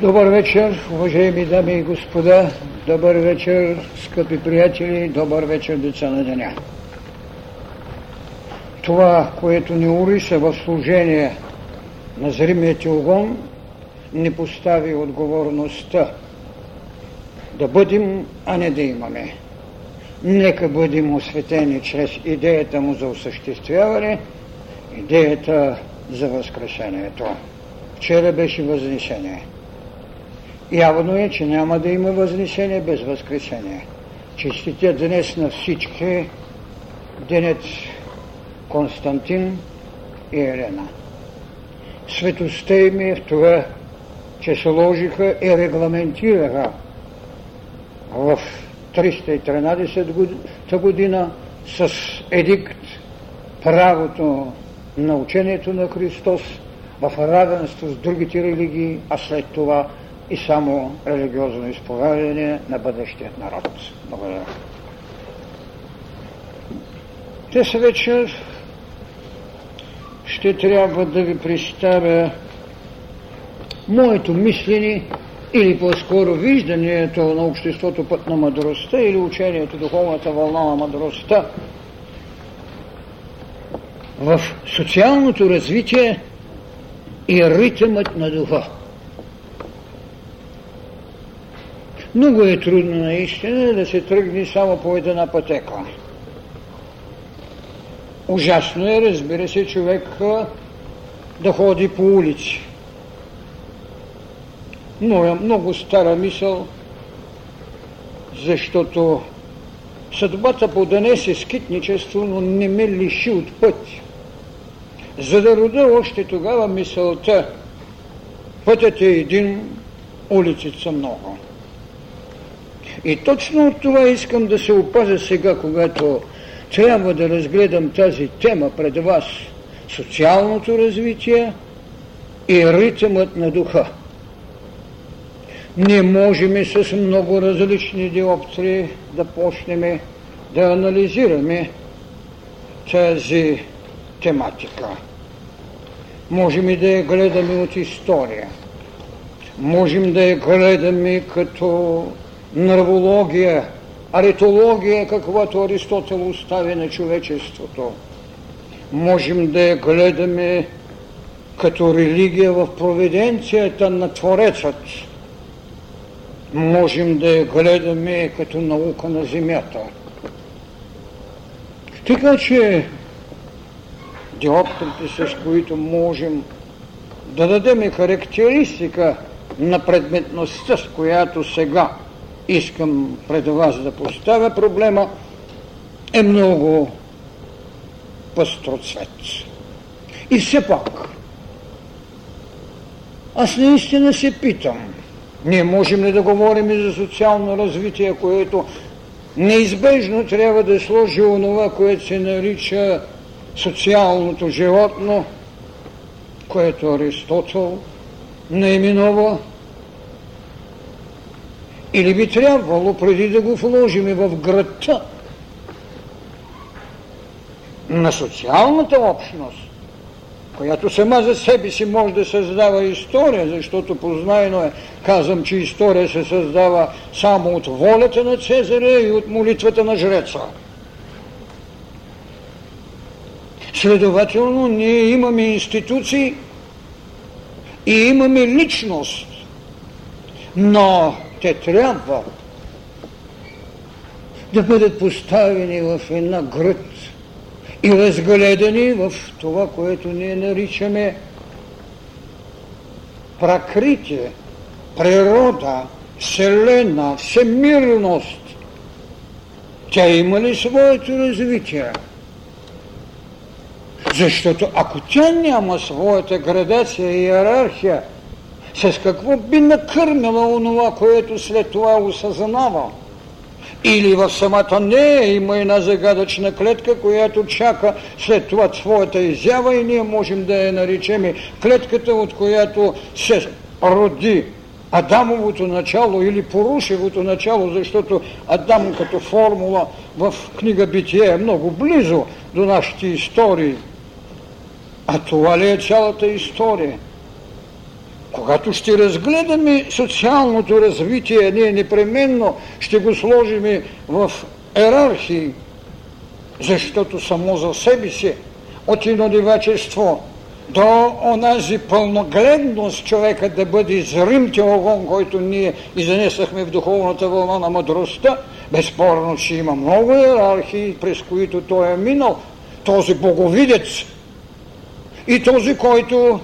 Добър вечер, уважаеми дами и господа, добър вечер, скъпи приятели, добър вечер, деца на деня. Това, което ни уриса в служение на зримият огон, ни постави отговорността да бъдем, а не да имаме. Нека бъдем осветени чрез идеята му за осъществяване, идеята за възкрешението. Вчера беше възнесение. Явно е, че няма да има възнесение без възкресение. Честите днес на всички денец Константин и Елена. Светостта им е в това, че се ложиха и регламентираха в 313 година с едикт правото на учението на Христос в равенство с другите религии, а след това и само религиозно изповядание на бъдещият народ. Благодаря. Днес вечер ще трябва да ви представя моето мислене или по-скоро виждането на обществото път на мъдростта или учението духовната вълна на мъдростта в социалното развитие и ритъмът на духа. Много е трудно наистина да се тръгне само по една пътека. Ужасно е, разбира се, човек да ходи по улици. Но е много стара мисъл, защото съдбата подонесе скитничество, но не ме лиши от път. За да рода още тогава мисълта, пътят е един, улиците са много. И точно от това искам да се опазя сега, когато трябва да разгледам тази тема пред вас. Социалното развитие и ритъмът на духа. Не можем с много различни диоптрии да почнем да анализираме тази тематика. Можем да я гледаме от история. Можем да я гледаме като нравология, аритология, каквато Аристотел остави на човечеството. Можем да я гледаме като религия в провиденцията на Творецът. Можем да я гледаме като наука на земята. Така че диоптрите, с които можем да дадем характеристика на предметността, с която сега искам пред вас да поставя проблема, е много пъстроцвет. И все пак, аз наистина се питам, ние можем ли да говорим и за социално развитие, което неизбежно трябва да сложи онова, което се нарича социалното животно, което Аристотел наименува или би трябвало, преди да го вложиме в градта на социалната общност, която сама за себе си може да създава история, защото познайно е, казвам, че история се създава само от волята на Цезаря и от молитвата на жреца. Следователно, ние имаме институции и имаме личност, но те трябва да бъдат поставени в една гръд и разгледани в това, което ние наричаме пракритие, природа, вселена, всемирност. Тя има ли своето развитие? Защото ако тя няма своята градация и иерархия, с какво би накърмила онова, което след това осъзнава? Или в самата нея има една загадъчна клетка, която чака след това своята изява и ние можем да я наречем клетката, от която се роди Адамовото начало или Порушевото начало, защото Адам като формула в книга Битие е много близо до нашите истории. А това ли е цялата история? Когато ще разгледаме социалното развитие, ние непременно ще го сложим в ерархии, защото само за себе си от инодивачество до онази пълногледност човека да бъде зрим огон, който ние изнесахме в духовната вълна на мъдростта, безспорно, че има много иерархии, през които той е минал, този боговидец и този, който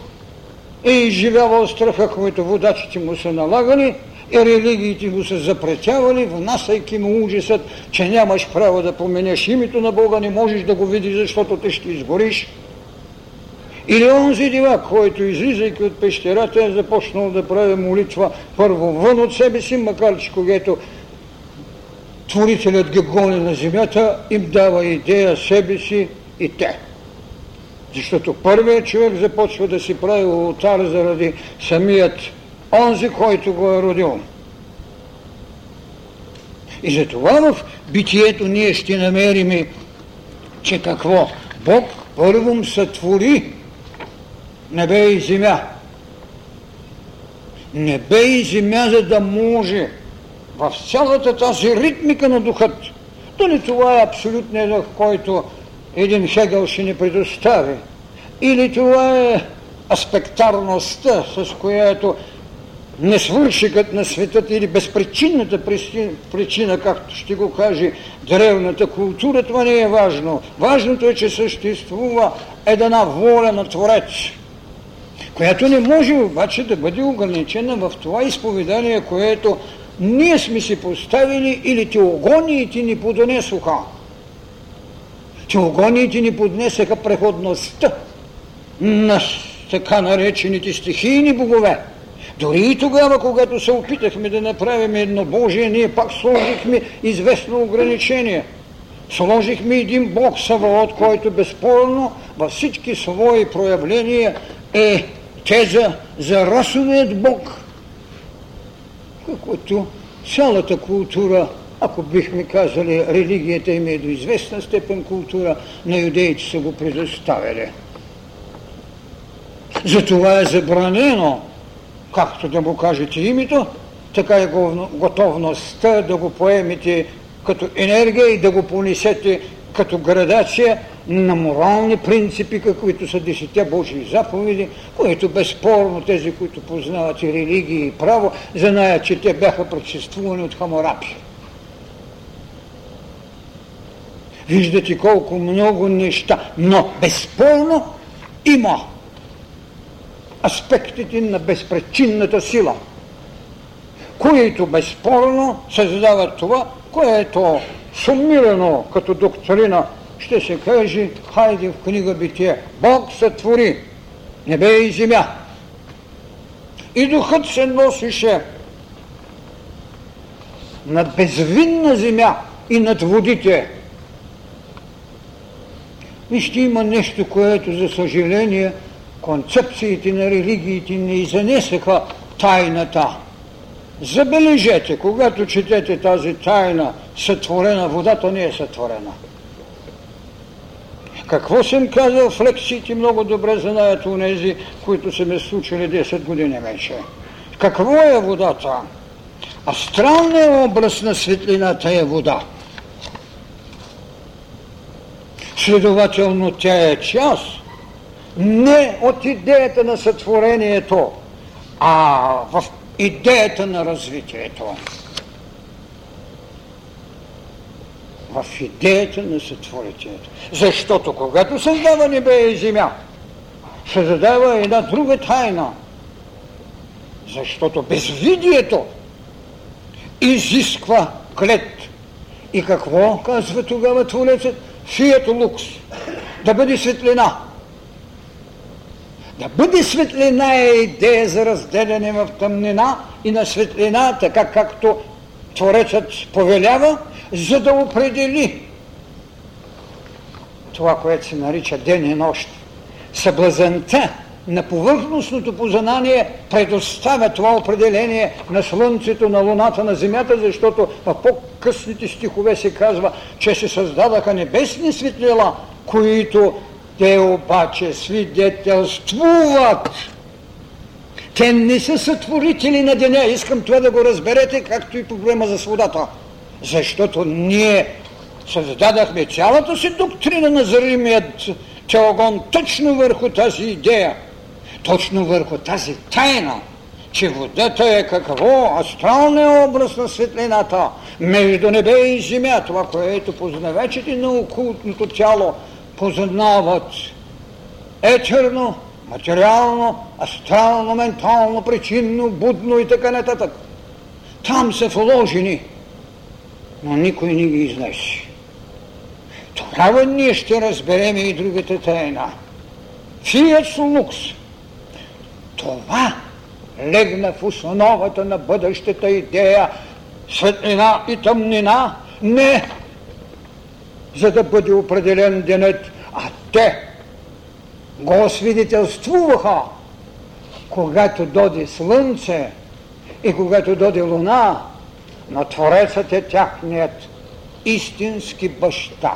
е изживявал страха, който водачите му са налагали, и религиите му са запретявали, внасяйки му ужасът, че нямаш право да поменеш името на Бога, не можеш да го видиш, защото те ще изгориш. Или онзи дивак, който излизайки от пещерата е започнал да прави молитва първо вън от себе си, макар че когато Творителят ги гони на земята, им дава идея себе си и те. Защото първият човек започва да си прави ултар заради самият онзи, който го е родил. И затова в битието ние ще намерим, че какво? Бог първом сътвори небе и земя. Небе и земя, за да може в цялата тази ритмика на духът, дали това е абсолютният дух, който един Хегел ще ни предостави, или това е аспектарността, с която несвършикът на светът или безпричинната причина, както ще го каже древната култура, това не е важно. Важното е, че съществува една воля на Творец, която не може обаче да бъде ограничена в това изповедание, което ние сме си поставили или теогониите ни подонесоха. Теогониите ни поднесеха преходността на така наречените стихийни богове. Дори и тогава, когато се опитахме да направим едно Божие, ние пак сложихме известно ограничение. Сложихме един Бог Саваот, който безспорно във всички свои проявления е теза за расовият Бог, каквото цялата култура, ако бихме казали, религията им е до известна степен култура, на юдеите са го предоставили. Затова е забранено, както да му кажете името, така и готовността да го поемете като енергия и да го понесете като градация на морални принципи, каквито са десетте Божии заповеди, които безспорно тези, които познават и религия и право, знаят, че те бяха предшествувани от Хаморапи. Виждате колко много неща, но безспорно има аспектите на безпричинната сила, които безспорно създават това, което сумирано като доктрина ще се каже, хайде в книга Битие, Бог сътвори небе и земя. И духът се носише над безвинна земя и над водите. Вижте, има нещо, което, за съжаление, концепциите на религиите не изнесеха тайната. Забележете, когато четете тази тайна, сътворена, водата не е сътворена. Какво съм казал в лекциите, много добре знаят унези, които са ме случили 10 години вече. Какво е водата? Астралният образ на светлината е вода. Следователно тя е част не от идеята на сътворението, а в идеята на развитието. в идеята на сътворението. Защото когато създава небе и земя, се задава една друга тайна. Защото безвидието изисква клет. И какво казва тогава Творецът? Фият лукс. Да бъде светлина. Да бъде светлина е идея за разделяне в тъмнина и на светлина, така както Творецът повелява, за да определи това, което се нарича ден и нощ. Съблазанта на повърхностното познание предоставя това определение на Слънцето, на Луната, на Земята, защото в по-късните стихове се казва, че се създадаха небесни светлила, които те обаче свидетелствуват Те не са сътворители на деня. Искам това да го разберете, както и проблема за свободата. Защото ние създадахме цялата си доктрина на зримият теогон точно върху тази идея, точно върху тази тайна, че водата е какво? Астралния образ на светлината между небе и земя, това, което познавачите на окултното тяло познават етерно, материално, астрално, ментално, причинно, будно и така нататък. Там са вложени, но никой не ги изнесе. Тогава ние ще разберем и другата тайна. Фиец лукс. Това легна в основата на бъдещата идея светлина и тъмнина, не за да бъде определен денят, а те го освидетелствуваха, когато доди слънце и когато доди луна, но Творецът е тяхният истински баща.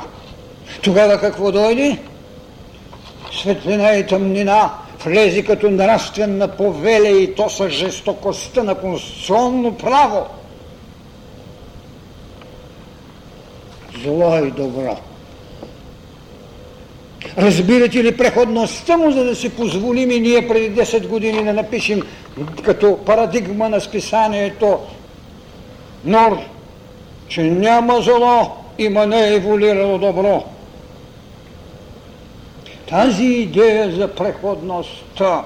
Тогава какво дойде? Светлина и тъмнина влезе като нравствена повеля и то с жестокостта на конституционно право. Зло и добро. Разбирате ли преходността му, за да си позволим и ние преди 10 години да напишем като парадигма на списанието Нор, че няма зло, има не еволирало добро. Тази идея за преходността,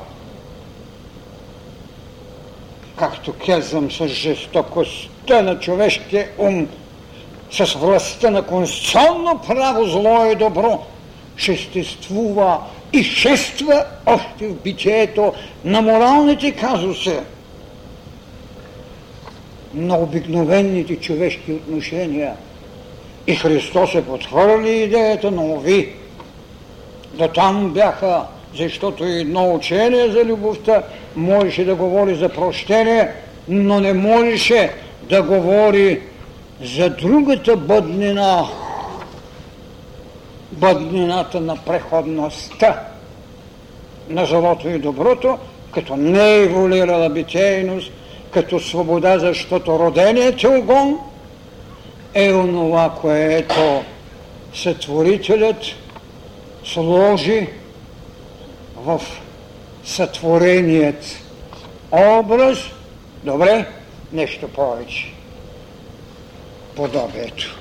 както казвам, с жестокостта на човешкия ум, с властта на конституционно право зло и добро, съществува и шества още в битието на моралните казуси, на обикновените човешки отношения. И Христос е подхвърли идеята, но ви, да там бяха, защото едно учение за любовта можеше да говори за прощение, но не можеше да говори за другата бъднина, бъднината на преходността на злото и доброто, като не еволирала битейност, като свобода, защото роденият огон е онова, което сътворителят сложи в сътвореният образ, добре, нещо повече. Подобието.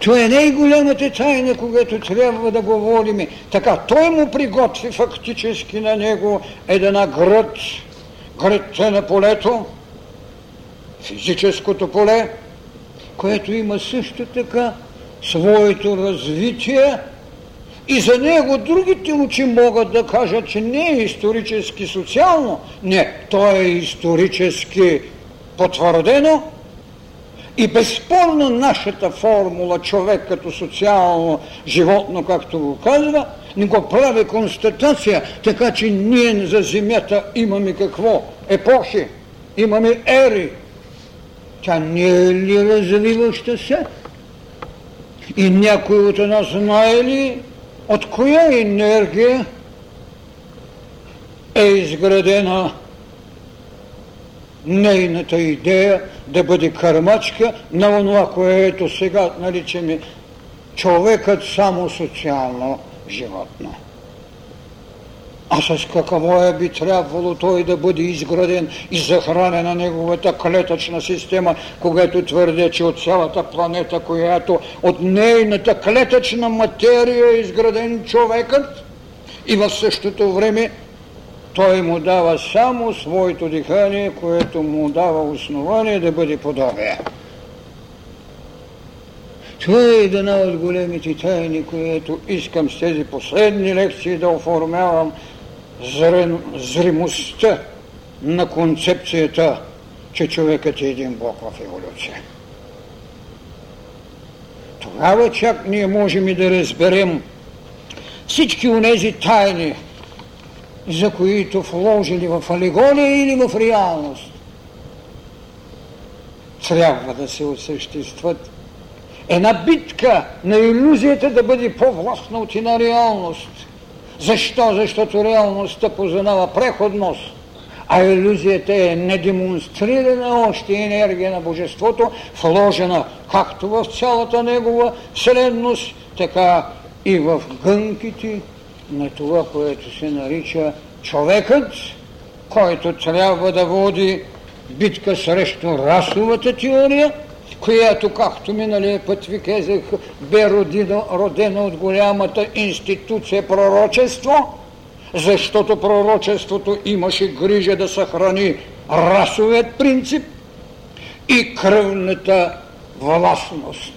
Това е най-голямата тайна, когато трябва да говорим. Така, той му приготви фактически на него една гръд, гръдта на полето, физическото поле, което има също така своето развитие и за него другите учи могат да кажат, че не е исторически социално. Не, то е исторически потвърдено и безспорно нашата формула човек като социално животно, както го казва, не го прави констатация, така че ние за Земята имаме какво? Епохи, имаме ери. Тя не е ли развиваща се? И някой от нас знае ли от коя енергия е изградена нейната идея да бъде кърмачка на това, което сега наричаме човекът само социално животно. А с какво е би трябвало той да бъде изграден и захранен на неговата клетъчна система, когато твърде, че от цялата планета, която от нейната клетъчна материя е изграден човекът и в същото време той му дава само своето дихание, което му дава основание да бъде подобие. Това е една от големите тайни, което искам с тези последни лекции да оформявам зримостта на концепцията, че човекът е един Бог в еволюция. Тогава чак ние можем и да разберем всички онези тайни, за които вложили в алегория или в реалност, трябва да се осъществат. Една битка на иллюзията да бъде по-властна от една реалност. Защо? Защото реалността познава преходност, а иллюзията е недемонстрирана още енергия на Божеството, вложена както в цялата негова вселенност, така и в гънките на това, което се нарича човекът, който трябва да води битка срещу расовата теория, която, както миналия път ви казах, бе родина, родена от голямата институция пророчество, защото пророчеството имаше грижа да съхрани расовият принцип и кръвната властност.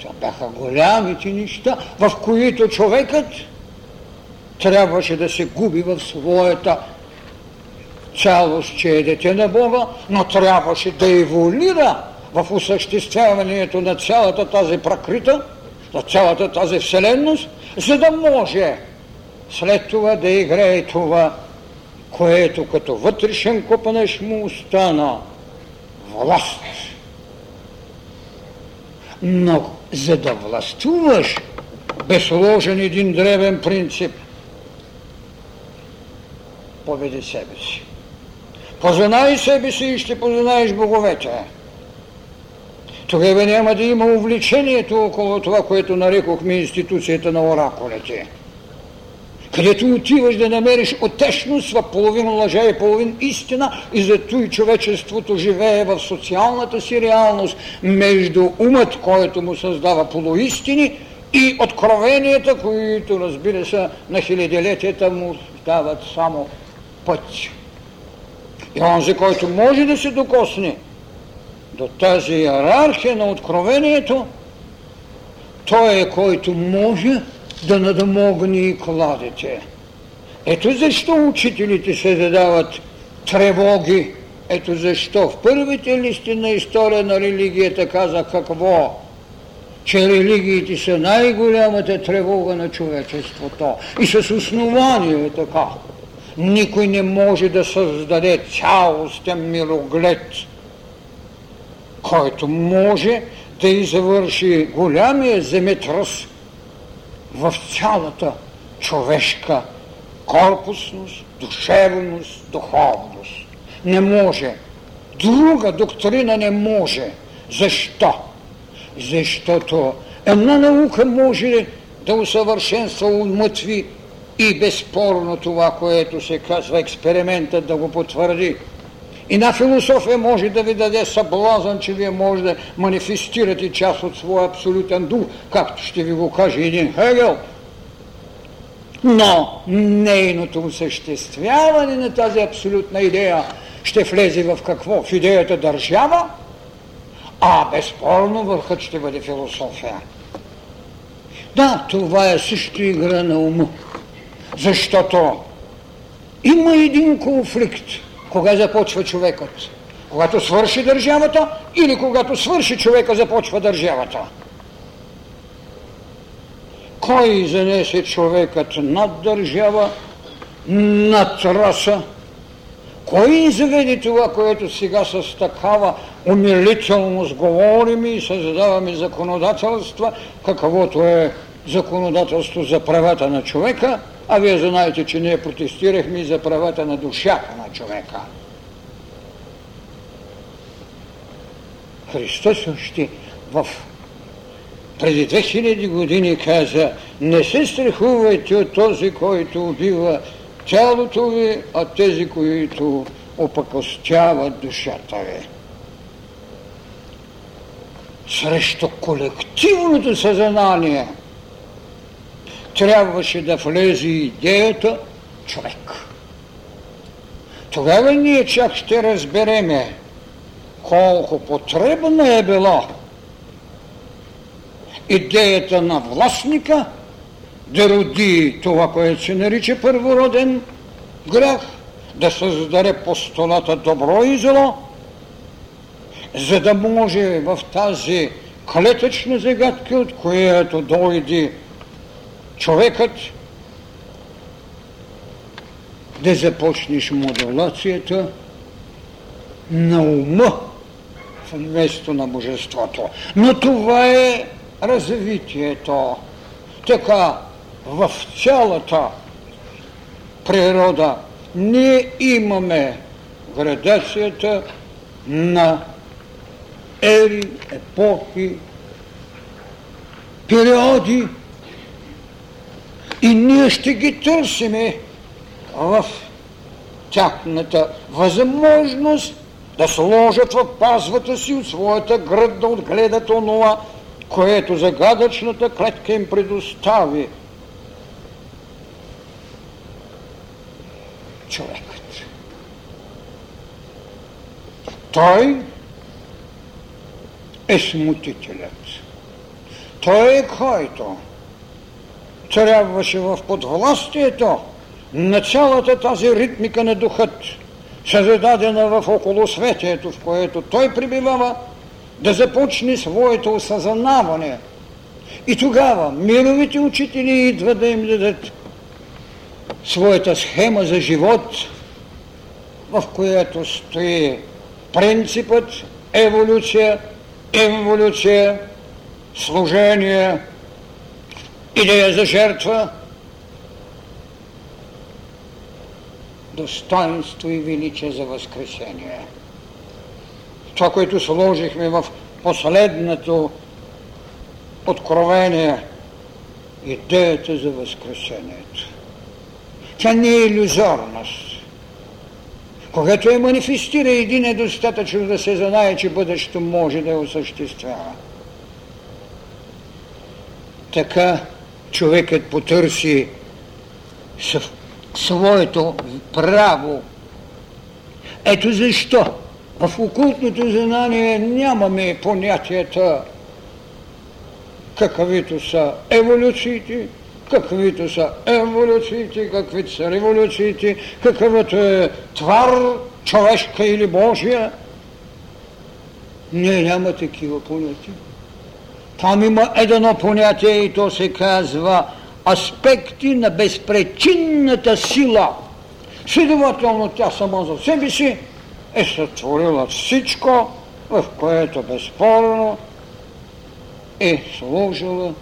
Това бяха голямите неща, в които човекът трябваше да се губи в своята цялост, че е дете на Бога, но трябваше да еволира в осъществяването на цялата тази пракрита, на цялата тази вселенност, за да може след това да играе това, което като вътрешен купанеш му остана власт. Но за да властуваш, бе сложен един древен принцип. Поведи себе си. Познай себе си и ще познаеш боговете. Тогава няма да има увлечението около това, което нарекохме институцията на оракулите. Където отиваш да намериш отечност в половин лъжа и половин истина и зато и човечеството живее в социалната си реалност между умът, който му създава полуистини и откровенията, които разбира се на хилядилетията му дават само път. И онзи, който може да се докосне до тази иерархия на откровението, той е който може да надмогне и кладете. Ето защо учителите се задават тревоги. Ето защо в първите листи на история на религията каза какво? Че религиите са най-голямата тревога на човечеството. И с основание е така. Никой не може да създаде цялостен мироглед, който може да извърши голямия земетръс в цялата човешка корпусност, душевност, духовност. Не може. Друга доктрина не може. Защо? Защото една наука може да усъвършенства, умътви и безспорно това, което се казва експериментът да го потвърди. И на философия може да ви даде съблазън, че вие може да манифестирате част от своя абсолютен дух, както ще ви го каже един Хегел. Но нейното осъществяване на тази абсолютна идея ще влезе в какво? В идеята държава, а безспорно върхът ще бъде философия. Да, това е също игра на ума. Защото има един конфликт. Кога започва човекът? Когато свърши държавата или когато свърши човека започва държавата? Кой занесе човекът над държава, над раса? Кой заведе това, което сега с такава умилителност говорим и създаваме законодателства, каквото е законодателство за правата на човека – а вие знаете, че ние протестирахме за правата на душата на човека. Христос още в преди 2000 години каза не се страхувайте от този, който убива тялото ви, а тези, които опакостяват душата ви. Срещу колективното съзнание – трябваше да влезе идеята човек. Тогава ние чак ще разбереме колко потребна е била идеята на властника да роди това, което се нарича първороден грях, да създаде постулата добро и зло, за да може в тази клетъчна загадка, от която дойде човекът да започнеш модулацията на ума вместо на божеството. Но това е развитието. Така в цялата природа ние имаме градацията на ери, епохи, периоди и ние ще ги търсиме в тяхната възможност да сложат в пазвата си от своята гръд да отгледат онова, което загадъчната клетка им предостави. Човекът. Той е смутителят. Той е който трябваше в подвластието на цялата тази ритмика на духът, създадена в околосветието, в което той прибивава, да започне своето осъзнаване. И тогава мировите учители идват да им дадат своята схема за живот, в която стои принципът еволюция, еволюция, служение, идея за жертва, достоинство и величие за възкресение. Това, което сложихме в последното откровение, идеята за възкресението. Тя не е иллюзорност. Когато я манифестира един е достатъчно да се знае, че бъдещето може да я осъществява. Така човекът потърси своето право. Ето защо в окултното знание нямаме понятията каквито са еволюциите, каквито са еволюциите, каквито са революциите, какъвто е твар, човешка или Божия. Не, няма такива понятия. Там има едно понятие и то се казва аспекти на безпречинната сила. Следователно тя сама за себе си е сътворила всичко, в което безспорно е служила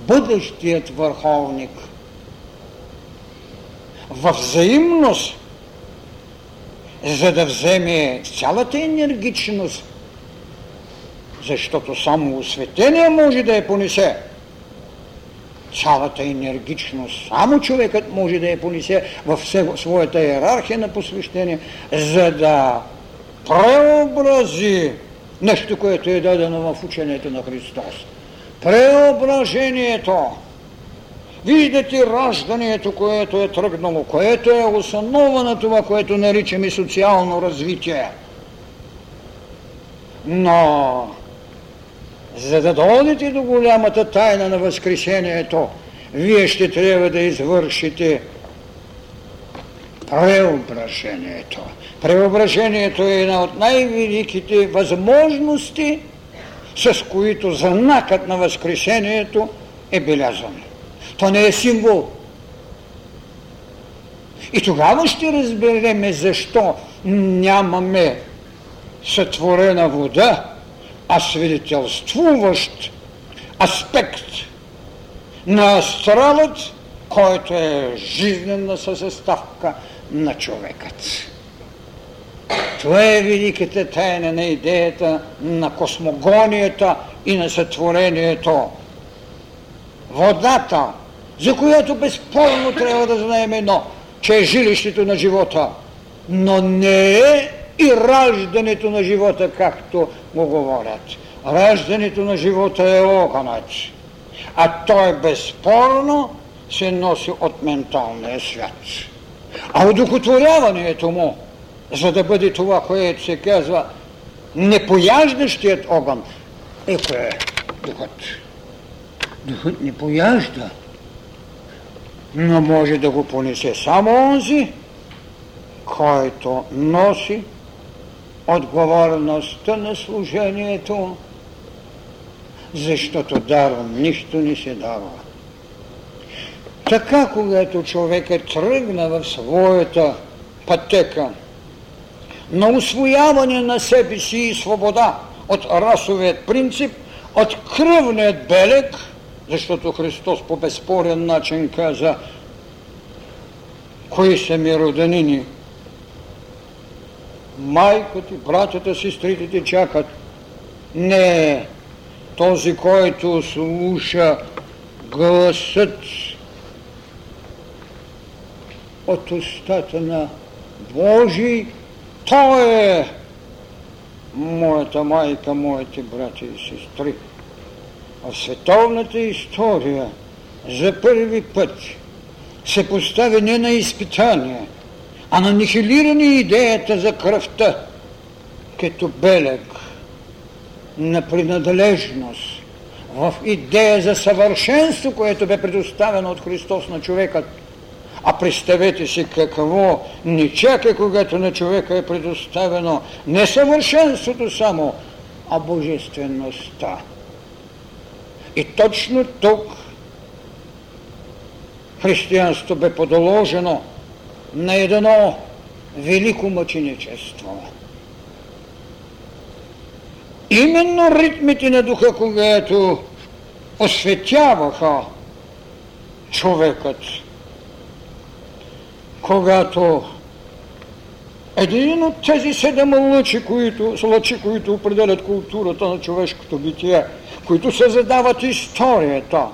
бъдещият върховник. В взаимност, за да вземе цялата енергичност, защото само осветение може да я понесе. Цялата енергичност само човекът може да я понесе в своята иерархия на посвещение, за да преобрази нещо, което е дадено в учението на Христос преображението. Виждате раждането, което е тръгнало, което е основа на това, което наричаме социално развитие. Но, за да дойдете до голямата тайна на Възкресението, вие ще трябва да извършите преображението. Преображението е една от най-великите възможности – с които знакът на Възкресението е белязан. То не е символ. И тогава ще разбереме защо нямаме сътворена вода, а свидетелствуващ аспект на астралът, който е жизнена съставка на човекът. Това е великата тайна на идеята на космогонията и на сътворението. Водата, за която безспорно трябва да знаем едно, че е жилището на живота, но не е и раждането на живота, както го говорят. Раждането на живота е огънът, а той безспорно се носи от менталния свят. А удохотворяването му за да бъде това, което се казва непояждащият огън. Еко е духът. Духът не пояжда, но може да го понесе само онзи, който носи отговорността на служението, защото даром нищо не се дава. Така, когато човекът тръгна в своята пътека, на освояване на себе си и свобода от расовият принцип, от кръвният белег, защото Христос по безспорен начин каза кои са ми роденини. Майката, братята, сестрите ти чакат. Не, този, който слуша гласът от устата на Божий, той е моята майка, моите брати и сестри. В световната история за първи път се поставя не на изпитание, а на нихилиране идеята за кръвта като белег на принадлежност в идея за съвършенство, което бе предоставено от Христос на човекът. А представете си какво ни чака, когато на човека е предоставено не съвършенството само, а божествеността. И точно тук християнството бе подоложено на едно велико мъченичество. Именно ритмите на духа, когато осветяваха човекът, когато един от тези седем лъчи, които, лъчи, които определят културата на човешкото битие, които създават историята,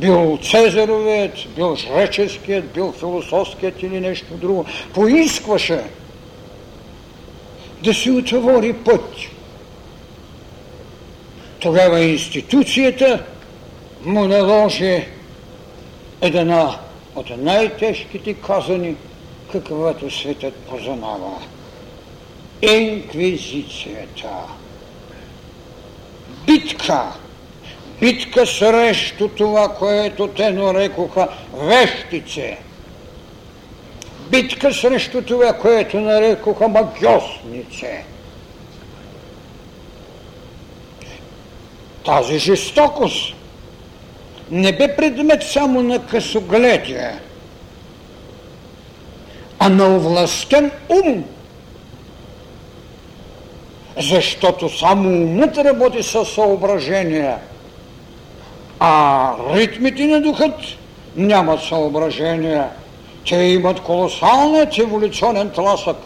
бил Цезаровият, бил жреческият, бил философският или нещо друго, поискваше да се отвори път. Тогава институцията му наложи една от най-тежките казани, каквато светът познава. Инквизицията. Битка. Битка срещу това, което те нарекоха вещице. Битка срещу това, което нарекоха магиоснице. Тази жестокост не бе предмет само на късогледие, а на овластен ум. Защото само умът работи със съображения, а ритмите на духът нямат съображения. Те имат колосалният еволюционен тласък.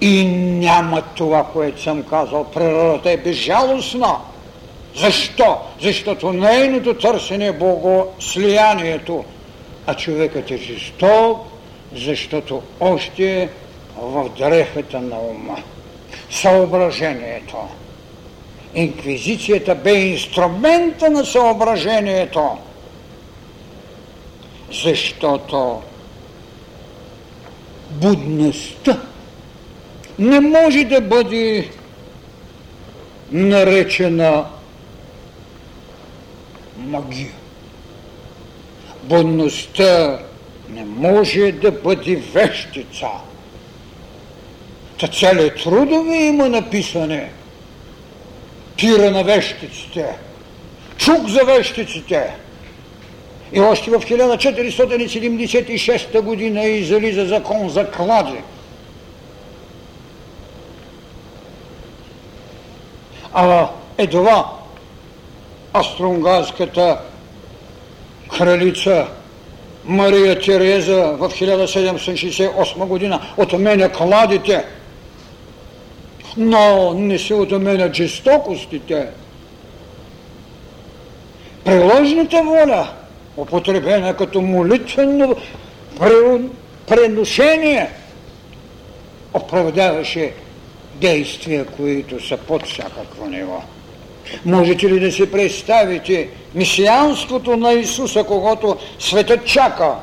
И нямат това, което съм казал. Природата е безжалостна. Защо? Защото нейното търсене е богослиянието, а човекът е жесток, защото още е в дрехата на ума. Съображението. Инквизицията бе инструмента на съображението, защото будността не може да бъде наречена магия. Будността не може да бъде вещица. Та цели трудове има написане. Тира на вещиците. Чук за вещиците. И още в 1476 година излиза закон за клади. А едва Аструнгарската кралица Мария Тереза в 1768 година отменя кладите, но не се отменят жестокостите. Приложната воля, употребена като молитвено преношение, оправдаваше действия, които са под всякакво ниво. Можете ли да си представите мисианството на Исуса, когато светът чака?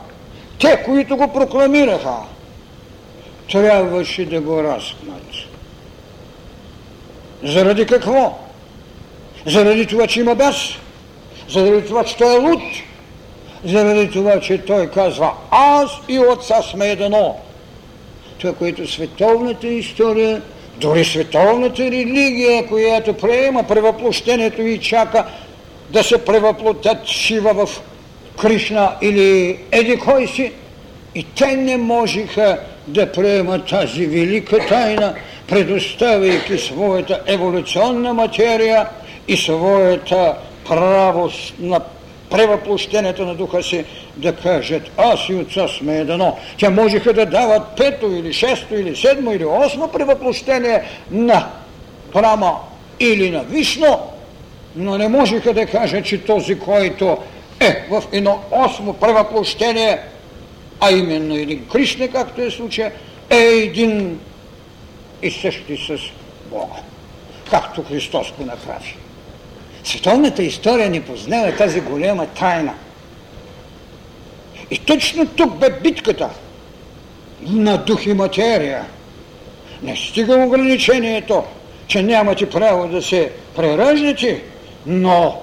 Те, които го прокламираха, трябваше да го разпнат. Заради какво? Заради това, че има бес? Заради това, че той е луд? Заради това, че той казва, аз и отца сме едно. Това, което световната история дори световната религия, която приема превъплощението и чака да се превъплотят Шива в Кришна или еди кой си, и те не можеха да приемат тази велика тайна, предоставяйки своята еволюционна материя и своята право на превъплощението на духа си, да кажат, аз и отца сме едно. Те можеха да дават пето или шесто или седмо или осмо превъплощение на Прама или на Вишно, но не можеха да кажат, че този, който е в едно осмо превъплощение, а именно един Кришне, както е случая, е един и същи с Бога, както Христос го направи. Световната история ни познава тази голема тайна. И точно тук бе битката на дух и материя. Не стига ограничението, че нямате право да се прераждате, но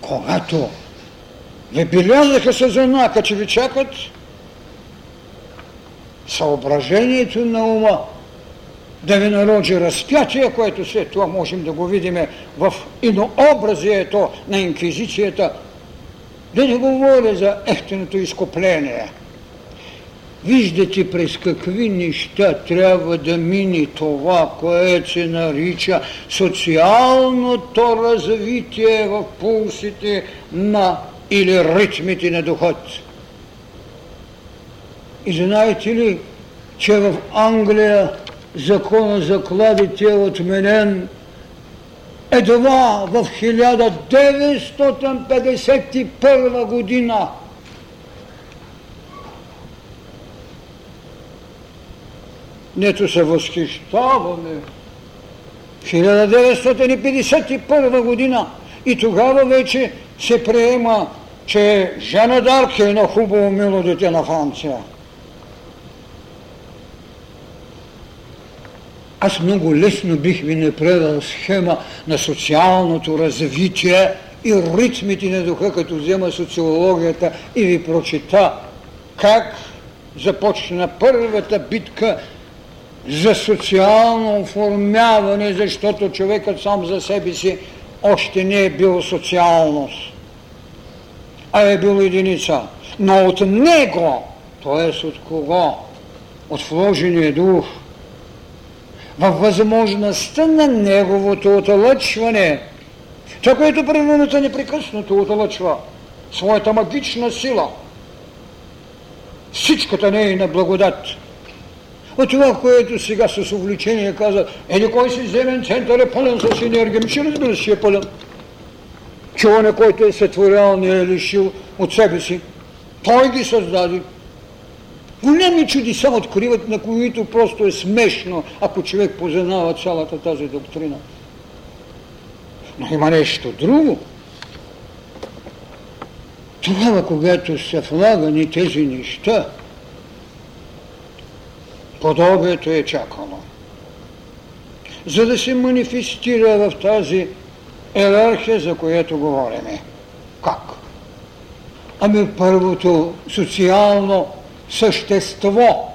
когато ви белязаха с знака, че ви чакат, съображението на ума да ви народи разпятие, което след това можем да го видим в инообразието на инквизицията, да не говоря за ефтиното изкупление. Виждате през какви неща трябва да мини това, което се нарича социалното развитие в пулсите на или ритмите на духът. И знаете ли, че в Англия закона за кладите е отменен едва в 1951 година. Нето се възхищаваме. 1951 година и тогава вече се приема, че Жана Дарк е едно хубаво мило дете на Франция. Аз много лесно бих ви направил схема на социалното развитие и ритмите на духа, като взема социологията и ви прочита как започна първата битка за социално оформяване, защото човекът сам за себе си още не е бил социалност, а е бил единица. Но от него, т.е. от кого? От вложения дух – във възможността на неговото отълъчване. Това, което природата непрекъснато отълъчва, своята магична сила, всичката нейна благодат. От това, което сега с увлечение каза, еди кой си земен център е пълен с енергия, ще разбира се, е пълен. Човек, който е сътворял, не е лишил от себе си. Той ги създаде. Големи чудеса откриват, на които просто е смешно, ако човек познава цялата тази доктрина. Но има нещо друго. Тогава, когато са влагани тези неща, подобието е чакано. За да се манифестира в тази иерархия, за която говориме. Как? Ами първото социално същество,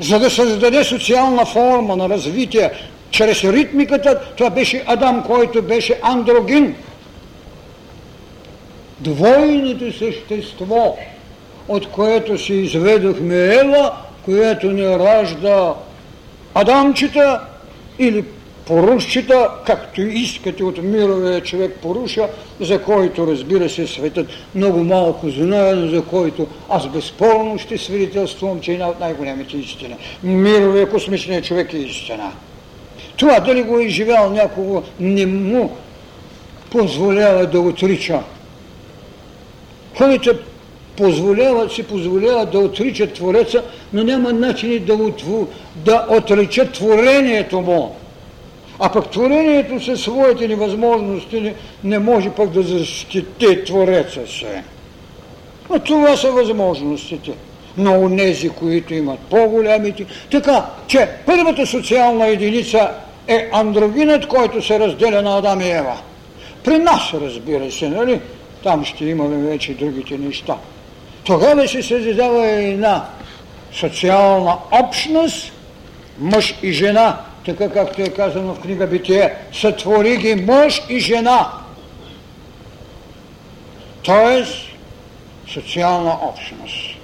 за да създаде социална форма на развитие чрез ритмиката, това беше Адам, който беше андрогин. Двойното същество, от което си изведохме Ева, което не ражда Адамчета или порушчета, както искате от мировия човек поруша, за който разбира се светът много малко знае, но за който аз безспорно ще свидетелствам, че е една от най-големите истини. Мировия космичният човек е истина. Това дали го е живял някого не му позволява да отрича. Хората позволяват, си позволяват да отричат Твореца, но няма начини да, отву, да отричат творението му. А пък творението със своите невъзможности не, не може пък да защити Твореца се. А това са възможностите на онези, които имат по-голямите. Така, че първата социална единица е андрогинът, който се разделя на Адам и Ева. При нас, разбира се, нали? Там ще имаме вече другите неща. Тогава се създава една социална общност, мъж и жена, така както е казано в книга Битие, сътвори ги мъж и жена. Тоест, социална общност.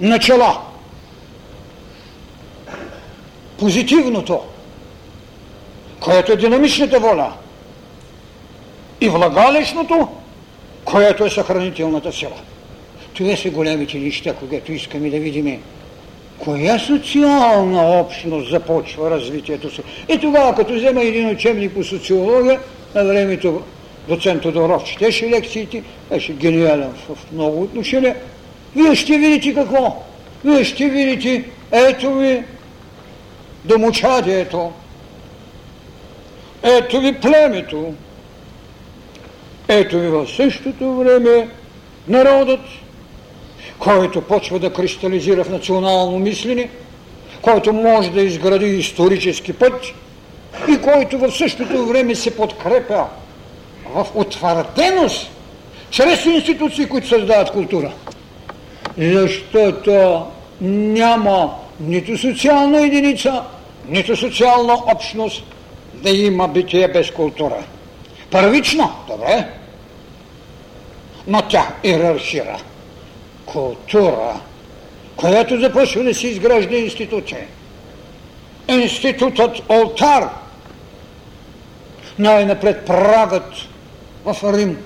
Начала. Позитивното, което е динамичната воля. и влагалищното, което е съхранителната сила. Това са големите неща, когато искаме да видим коя социална общност започва развитието си. И тогава, като взема един учебник по социология, на времето доцент Тодоров четеше лекциите, беше гениален в много отношения, вие ще видите какво? Вие ще видите, ето ви домочадието, ето ви племето, ето ви в същото време народът, който почва да кристализира в национално мислене, който може да изгради исторически път и който в същото време се подкрепя в утвърденост чрез институции, които създават култура. Защото няма нито социална единица, нито социална общност да има битие без култура. Първично, добре, но тя иерархира. Култура, която започва да се изгражда институция. Институтът Олтар, най-напред прагът в Рим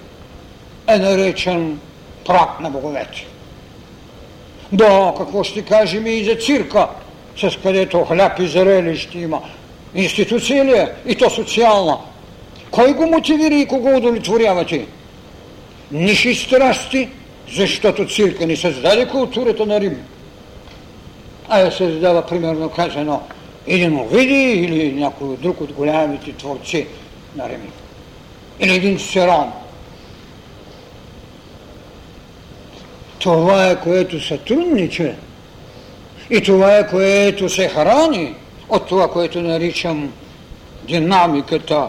е наречен праг на боговете. Да, какво ще кажем и за цирка, с където хляб и зрелище има. Институция ли е? И то социална. Кой го мотивира и кого удовлетворявате? Ниши страсти, защото цирка ни създаде културата на Рим. А я създава, примерно казано, един Овиди или някой друг от голямите творци на Рим. Или един Серон. Това е което сътрудниче и това е което се храни от това, което наричам динамиката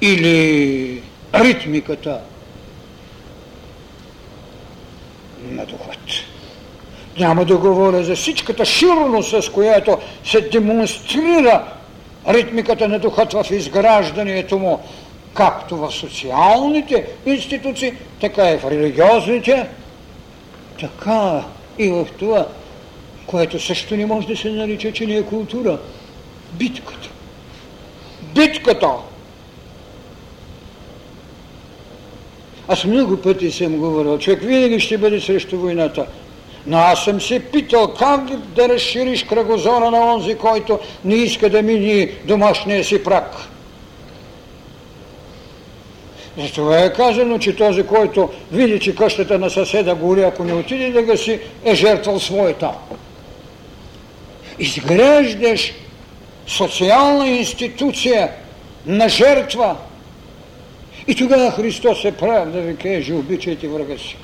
или ритмиката на духът. Няма да говоря за всичката широност, с която се демонстрира ритмиката на духът в изграждането му, както в социалните институции, така и в религиозните, така и в това, което също не може да се нарича, че не е култура. Битката. Битката! Аз много пъти съм говорил, човек винаги ще бъде срещу войната. Но аз съм се питал как да разшириш кръгозора на онзи, който не иска да мини домашния си прак. Затова е казано, че този, който види, че къщата на съседа гори, ако не отиде да гаси, е жертвал своята. Изграждаш социална институция на жертва. И тогава Христос е прав да ви каже, обичайте врага си.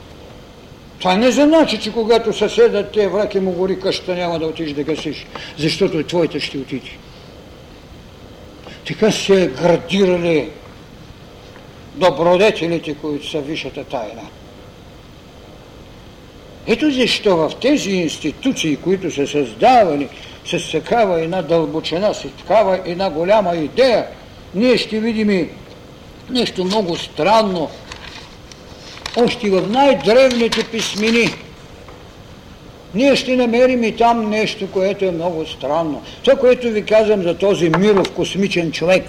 Това не значи, че когато съседът те враг и му гори къщата, няма да отидеш да гасиш, защото и твоята ще отиде. Така се градирали добродетелите, които са висшата тайна. Ето защо в тези институции, които са създавани с такава една дълбочина, с такава една голяма идея, ние ще видим нещо много странно. Още в най-древните писмени ние ще намерим и там нещо, което е много странно. Това, което ви казвам за този миров космичен човек,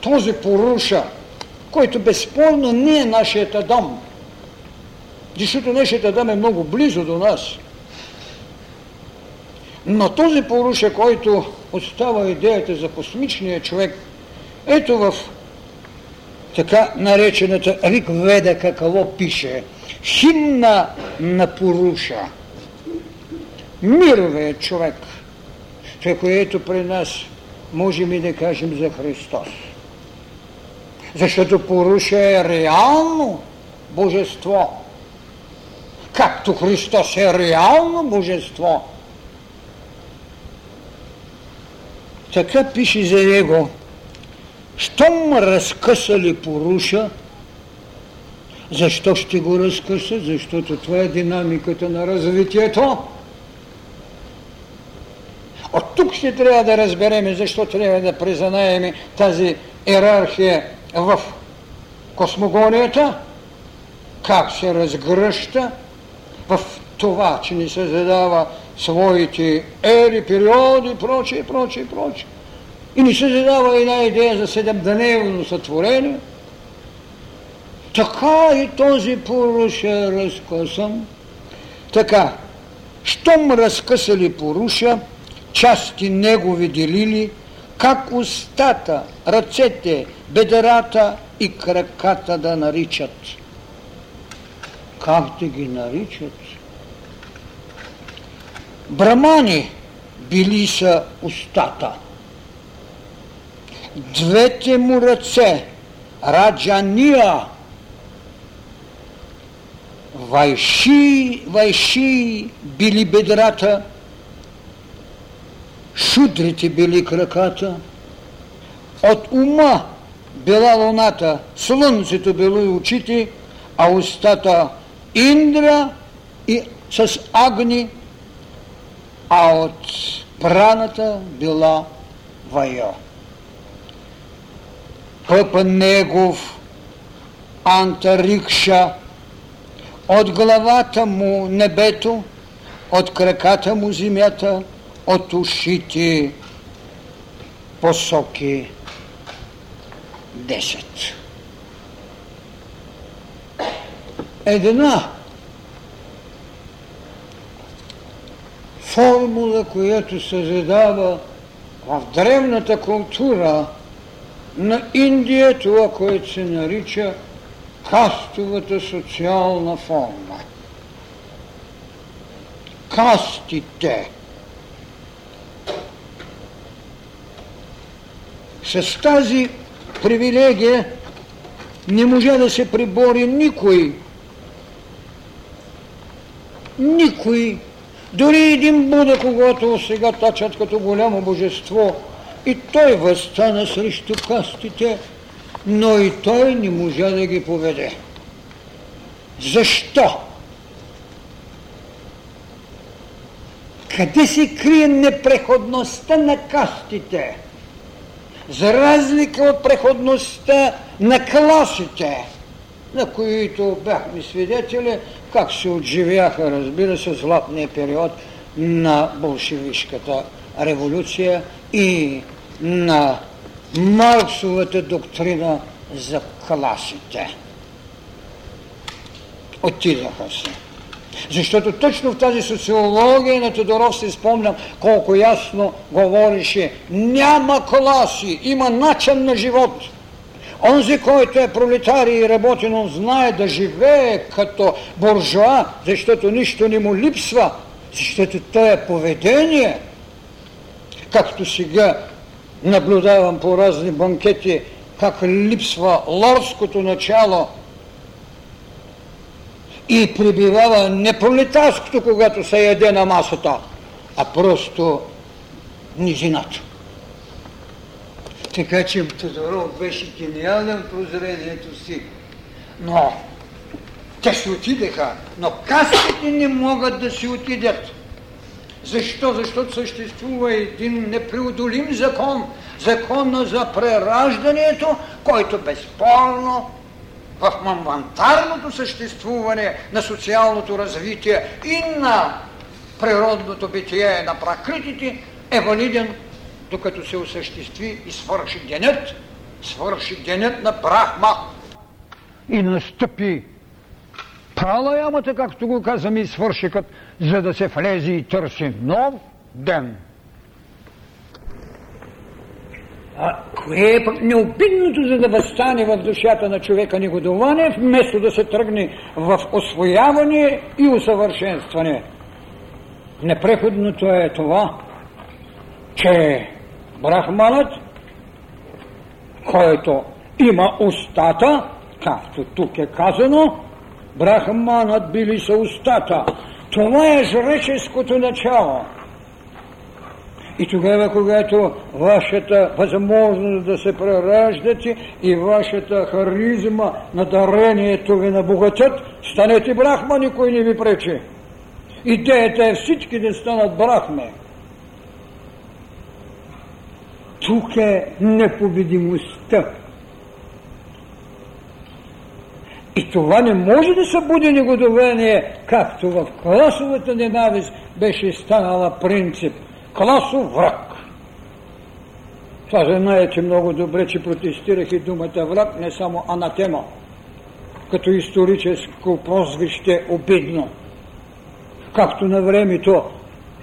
този поруша, който безспорно не е нашият Адам, защото нашият Адам е много близо до нас. Но този поруша, който остава идеята за космичния човек, ето в така наречената Рик Веда какво пише. Химна на поруша. Мировият човек. Това, което при нас можем и да кажем за Христос. Защото поруша е реално божество. Както Христос е реално божество. Така пише за него. Щом разкъсали поруша, защо ще го разкъса? Защото това е динамиката на развитието. От тук ще трябва да разберем защо трябва да признаем тази иерархия в космогонията, как се разгръща в това, че ни се задава своите ери, периоди, прочее, прочее, прочее. И ни се задава една идея за седемдневно сътворение, Така и този поруш е разкъсан. Така, щом разкъсали поруша, части негови делили, как устата, ръцете, бедерата и краката да наричат. Как да ги наричат? Брамани били са устата. Двете му ръце, раджания, вайши, вайши били бедрата, шудрите били краката, от ума била луната, слънцето било и очите, а устата Индра и с агни, а от праната била Вайо. Пъпа негов антарикша от главата му небето, от краката му земята, от ушите посоки 10. Една формула, която се задава в древната култура на Индия, това, което се нарича кастовата социална форма. Кастите. С тази привилегия не може да се прибори никой. Никой. Дори един Буда, когато сега тачат като голямо божество, и той възстана срещу кастите, но и той не можа да ги поведе. Защо? Къде се крие непреходността на кастите? За разлика от преходността на класите, на които бяхме свидетели, как се отживяха, разбира се, златния период на болшевишката революция и на Марксовата доктрина за класите. Отидаха се. Защото точно в тази социология на Тодоров се спомням колко ясно говореше няма класи, има начин на живот. Онзи, който е пролетарий и работен, он знае да живее като буржуа, защото нищо не му липсва, защото то е поведение. Както сега наблюдавам по разни банкети, как липсва лорското начало и прибивава не пролетарското, когато се яде на масата, а просто низината. Така че Тодоров беше гениален прозрението си. Но те се отидеха, но кастите не могат да си отидят. Защо? Защото съществува един непреодолим закон, закона за прераждането, който безспорно в мамвантарното съществуване на социалното развитие и на природното битие на пракритите е валиден, докато се осъществи и свърши денят, свърши денят на Брахма. И настъпи пралаямата, както го казваме, и свършикът, за да се влезе и търси нов ден. А кое е необидното, за да възстане в душата на човека негодование, вместо да се тръгне в освояване и усъвършенстване? Непреходното е това, че брахманът, който има устата, както тук е казано, брахманът били са устата. Това е жреческото начало – и тогава, когато вашата възможност да се прераждате и вашата харизма на дарението ви набогатят, станете брахма, никой не ви пречи. Идеята е всички да станат брахме. Тук е непобедимостта. И това не може да събуди негодовение, както в класовата ненавист беше станала принцип – класов враг. Това знаете много добре, че протестирах и думата враг, не само анатема. като историческо прозвище обидно. Както на времето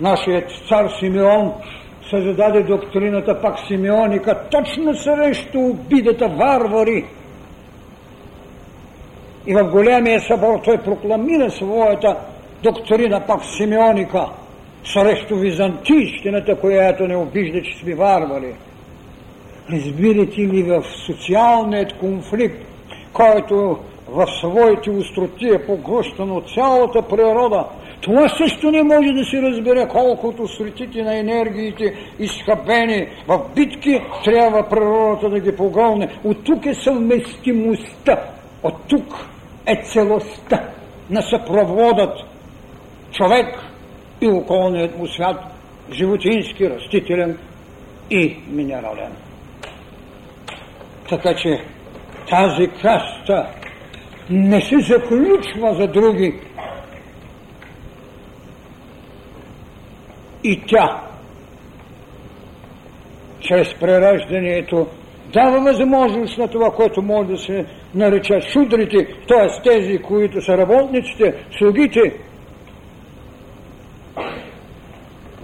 нашият цар Симеон създаде доктрината пак Симеоника точно срещу обидата варвари. И в големия събор той прокламира своята доктрина пак Симеоника срещу византийщината, която не обижда, че сме варвари. Разбирате ли в социалният конфликт, който в своите остроти е поглъщан от цялата природа, това също не може да се разбере колкото светите на енергиите изхабени в битки, трябва природата да ги погълне. От тук е съвместимостта, от тук е целостта на съпроводът човек и околният му свят, животински, растителен и минерален. Така че тази каста не се заключва за други. И тя, чрез прераждането, дава възможност на това, което може да се нарече шудрите, т.е. тези, които са работниците, слугите,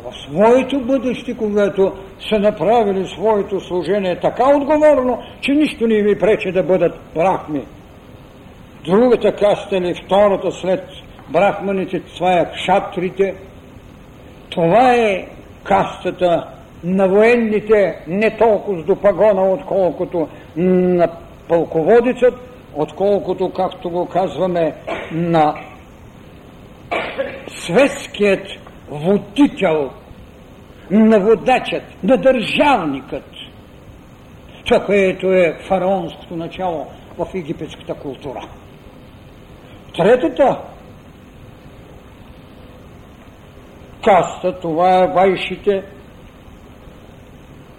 в своето бъдеще, когато са направили своето служение така отговорно, че нищо не ви пречи да бъдат брахми. Другата каста или втората след брахманите, това е кшатрите. Това е кастата на военните, не толкова до пагона, отколкото на пълководицът, отколкото, както го казваме, на светският водител, на водачът, на държавникът. Това, което е фараонското начало в египетската култура. Третата каста, това е вайшите,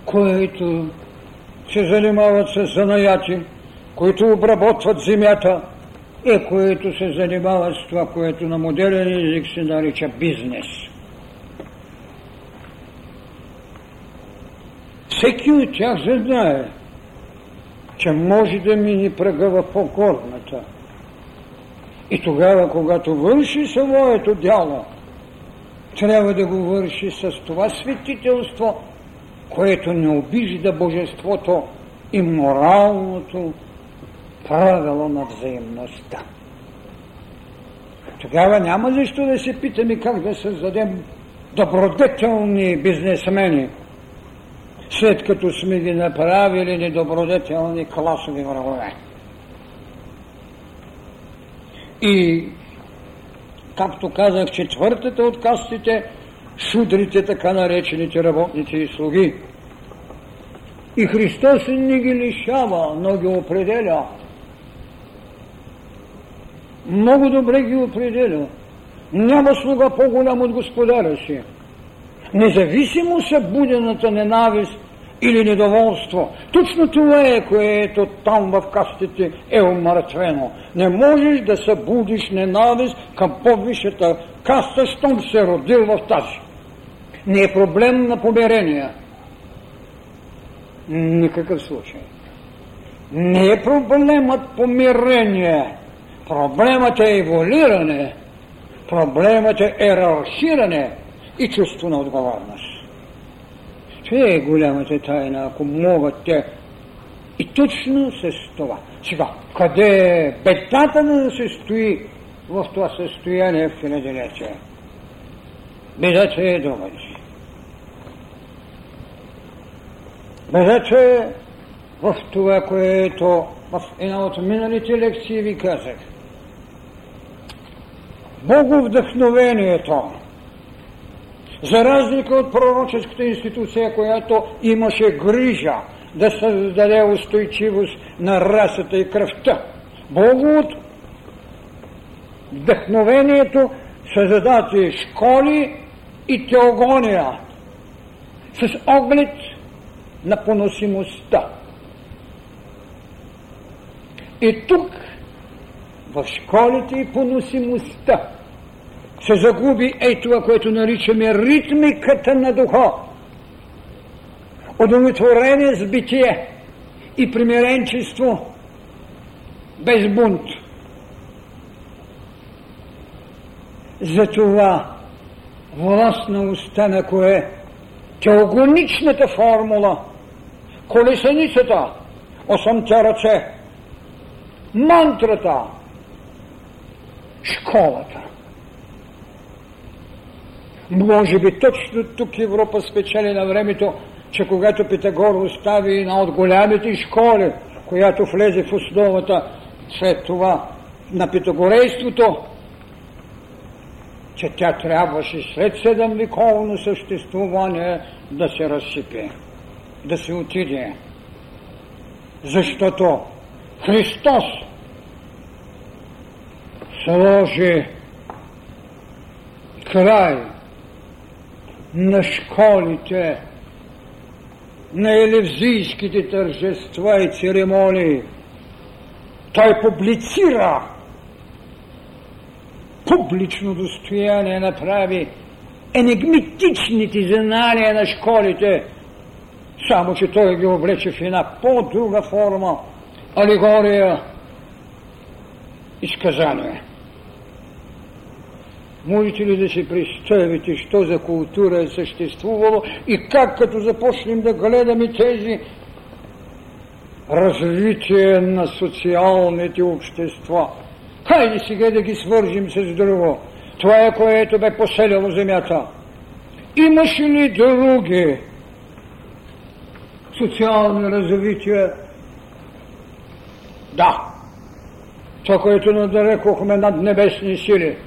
които се занимават с занаяти, които обработват земята и които се занимават с това, което на модерен език се нарича бизнес. Всеки от тях се знае, че може да мини пръга в по-горната. И тогава, когато върши своето дяло, трябва да го върши с това светителство, което не обижда божеството и моралното правило на взаимността. Тогава няма защо да се питаме как да създадем добродетелни бизнесмени, след като сме ги направили недобродетелни класови врагове. И, както казах, четвъртата от кастите, шудрите, така наречените работници и слуги. И Христос не ги лишава, но ги определя. Много добре ги определя. Няма слуга по-голям от господаря си. Независимо събудената ненавист или недоволство. Точно това е, което там в кастите е умъртвено. Не можеш да събудиш ненавист към по-висшата каста, щом се родил в тази. Не е проблем на помирение. Никакъв случай. Не е проблемът помирение. Проблемът е еволюиране. Проблемът е ерархиране и чувство на отговорност. Е голямата тайна, ако могат те. И точно с това. Сега, къде е бедата да се стои в това състояние в хилядилетие? Бедата е думата. Бедата е в това, което в една от миналите лекции ви казах. Боговдъхновението за разлика от пророческата институция, която имаше грижа да създаде устойчивост на расата и кръвта. Богу от вдъхновението създадати школи и теогония с оглед на поносимостта. И тук, в школите и поносимостта, се загуби е това, което наричаме ритмиката на духа. Удовлетворение с битие и примиренчество без бунт. Затова власт на уста на кое? Теогоничната формула, колесеницата, осъмте ръце, мантрата, школата. Може би точно тук Европа спечели на времето, че когато Питагор остави една от голямите школи, която влезе в основата след това на питагорейството, че тя трябваше след седем вековно съществуване да се разсипе, да се отиде. Защото Христос сложи край на школите, на елевзийските тържества и церемонии. Той публицира. Публично достояние направи. Енигмитичните знания на школите, само че той ги облече в една по-друга форма, алегория, изказание. Можете ли да си представите, що за култура е съществувало и как като започнем да гледаме тези развитие на социалните общества. Хайде сега да ги свържим с друго. Това е което бе поселяло земята. Имаше ли други социални развития? Да. Това, което надарекохме над небесни сили –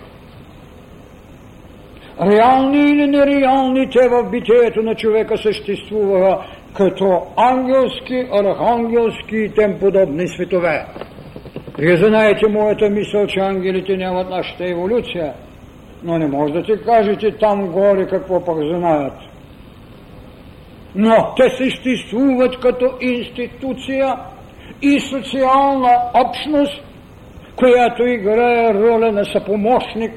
реални или нереални, те в битието на човека съществуваха като ангелски, архангелски и тем подобни светове. Вие знаете моята мисъл, че ангелите нямат нашата еволюция, но не може да ти кажете там горе какво пък знаят. Но те съществуват като институция и социална общност, която играе роля на съпомощник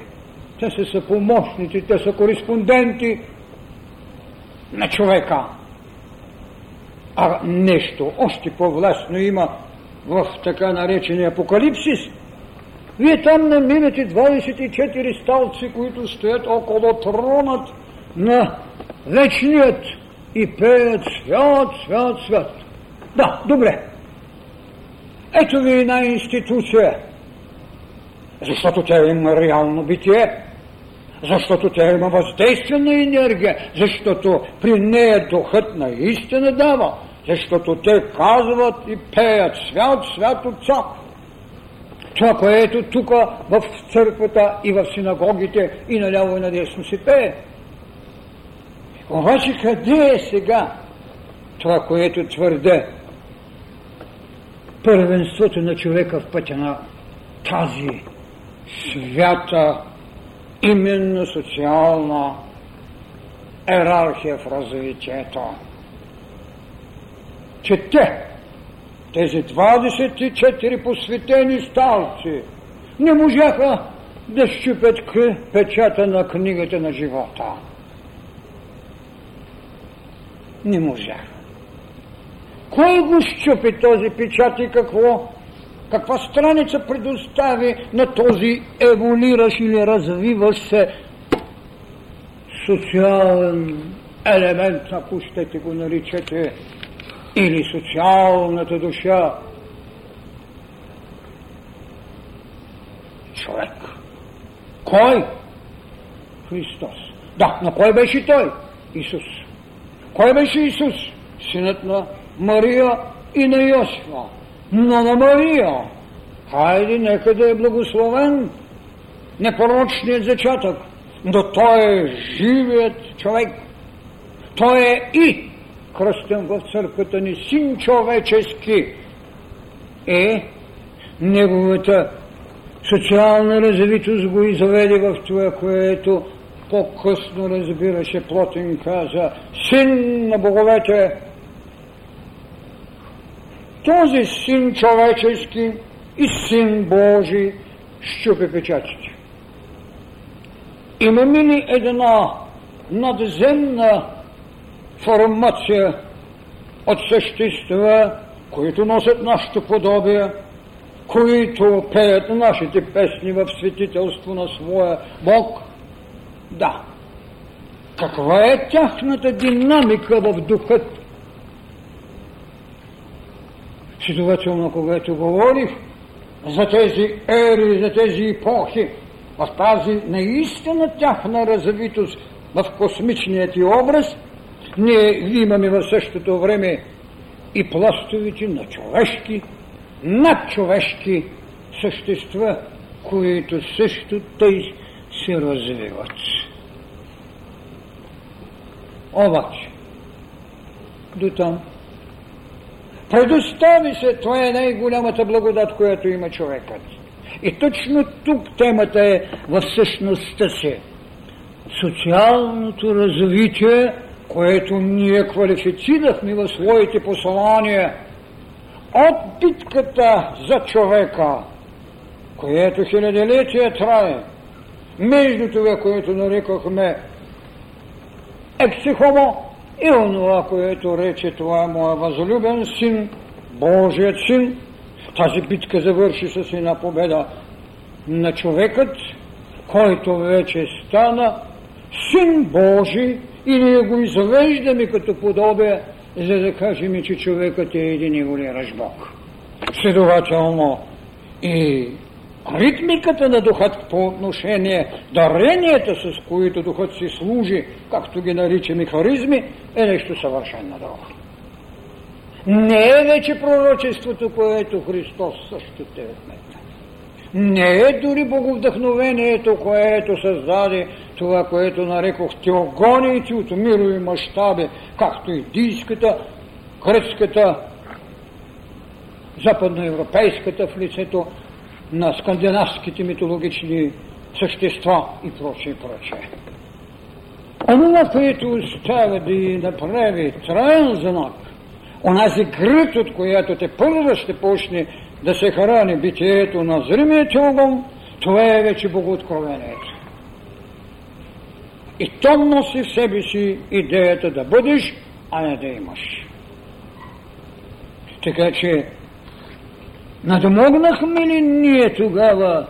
те са съпомощници, те са кореспонденти на човека. А нещо още по-властно има в така наречения апокалипсис. Вие там намирате 24 столци, които стоят около тронът на вечният и пеят свят, свят, свят. Да, добре. Ето ви една институция, защото тя има реално битие защото тя има въздействена енергия, защото при нея духът на истина дава, защото те казват и пеят свят, свят Отца. Това, което тук в църквата и в синагогите и наляво и надесно се пее. Обаче къде е сега това, което твърде първенството на човека в пътя на тази свята именно социална ерархия в развитието. Че те, тези 24 посветени старци, не можаха да щупят печата на книгата на живота. Не можаха. Кой го щупи този печат и какво? Каква страница предостави на този еволиращ или развиващ се социален елемент, ако щете го наричате, или социалната душа. Човек. Кой? Христос. Да, но кой беше той? Исус. Кой беше Исус? Синът на Мария и на Йосифа но на Мария. Хайде, нека да е благословен непорочният зачатък, но той е живият човек. Той е и кръстен в църквата ни син човечески. Е, неговата социална развитост го изведе в това, което по-късно разбираше Плотин каза, син на боговете, този син човечески и син Божий щупи печатите. Имаме ли една надземна формация от същества, които носят нашето подобие, които пеят нашите песни в светителство на своя Бог – Да. Каква е тяхната динамика в духът? Следователно, когато говорих за тези ери, за тези епохи, в тази наистина тяхна развитост в космичният ти образ, ние имаме в същото време и пластовите на човешки, надчовешки същества, които също тъй се развиват. Обаче, до там, предостави се, това е най-голямата благодат, която има човекът. И точно тук темата е в същността си. Социалното развитие, което ние квалифицирахме в своите послания от битката за човека, което хилядолетия трае, между това, което нарекохме ексихомо и онова, което рече това е моя възлюбен син, Божият син, тази битка завърши с една победа на човекът, който вече стана син Божий и ние го извеждаме като подобие, за да кажем, че човекът е един и голираш Бог. Следователно и ритмиката на духът по отношение даренията, с които духът си служи, както ги наричаме харизми, е нещо съвършено друго. Не е вече пророчеството, което Христос също те отмета. Не е дори боговдъхновението, което създаде това, което нарекох теогониите от мирови мащаби, както индийската, гръцката, западноевропейската в лицето на скандинавските митологични същества и прочее, прочее. Онова, което остава да и направи траен знак, онази гръд, от която те първа ще почне да се храни битието на зримият огън, това е вече богооткровението. И то носи в себе си идеята да бъдеш, а не да имаш. Така че Надомогнахме ли ние тогава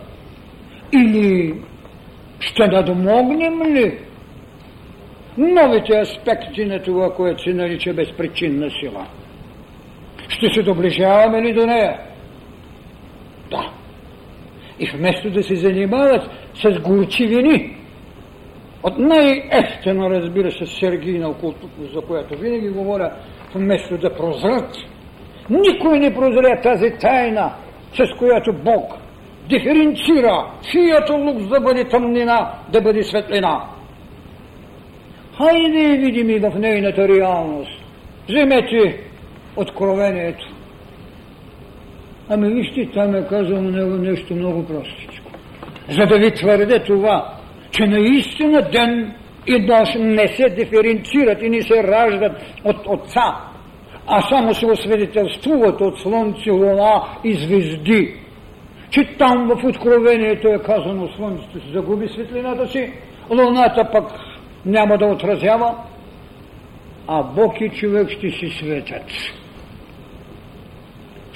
или ще надомогнем ли новите аспекти на това, което се нарича безпричинна сила? Ще се доближаваме ли до нея? Да. И вместо да се занимават с горчивини, от най-естено, разбира се, Сергийна окултура, за която винаги говоря, вместо да прозрат никой не прозря тази тайна, с която Бог диференцира чиято лук да бъде тъмнина, да бъде светлина. Хайде видим и в нейната реалност. Вземете откровението. Ами вижте, там е казано него нещо много простичко. За да ви твърде това, че наистина ден и нощ не се диференцират и не се раждат от Отца, а само се освидетелствуват от слънце, луна и звезди. Че там в Откровението е казано слънцето си загуби светлината си, луната пък няма да отразява, а Бог и човек ще си светят.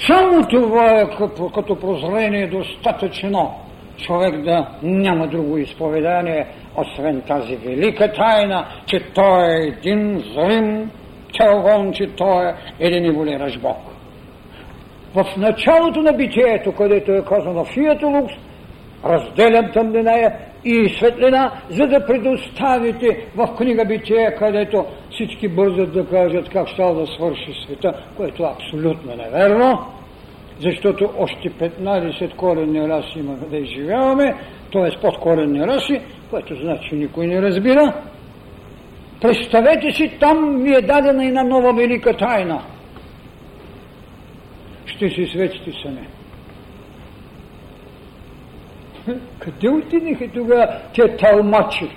Само това е като, като прозрение достатъчно човек да няма друго изповедание, освен тази велика тайна, че той е един зрим Теогон, че той е един еволиращ Бог. В началото на битието, където е казано Фието Лукс, разделям тъмнина и светлина, за да предоставите в книга Битие, където всички бързат да кажат как ще да свърши света, което е абсолютно неверно, защото още 15 коренни раси има да изживяваме, т.е. подкоренни раси, което значи никой не разбира, Представете си, там ви е дадена една нова велика тайна. Ще се светите сами. Къде отидеха тогава те талмачи?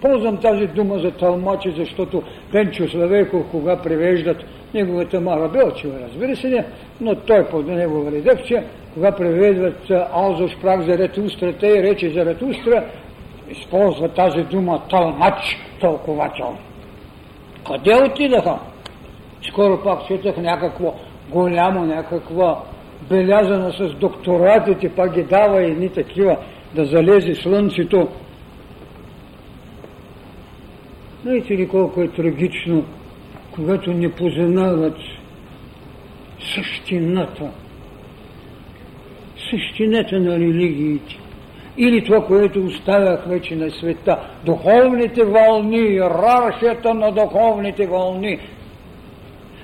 Ползвам тази дума за талмачи, защото Пенчо Славейков, кога превеждат неговата Мара Белчева, разбира се, не, но той под негова редакция, кога превеждат Алзо Шпрах за ретустрата и рече за ретустра, използва тази дума талмач, тълковател. Къде отидаха? Скоро пак четах някакво голямо, някаква белязана с докторатите, пак ги дава едни такива да залезе слънцето. Знаете ли колко е трагично, когато не познават същината, същината на религиите или това, което оставях вече на света, духовните вълни, иерархията на духовните вълни.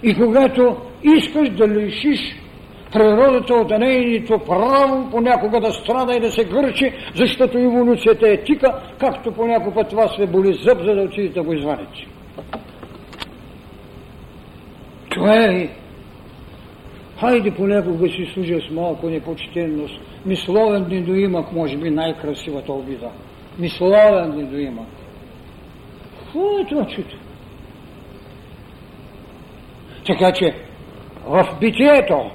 И когато искаш да лишиш природата от нейното право понякога да страда и да се гърчи, защото еволюцията е тика, както понякога вас се боли зъб, за да отидете да го извадите. Това е. Хайде понякога си служа с малко непочтенност. Мисловен недоимък, може би най-красивата обида. Мисловен недоимък. Какво е това чуто? Така че в битието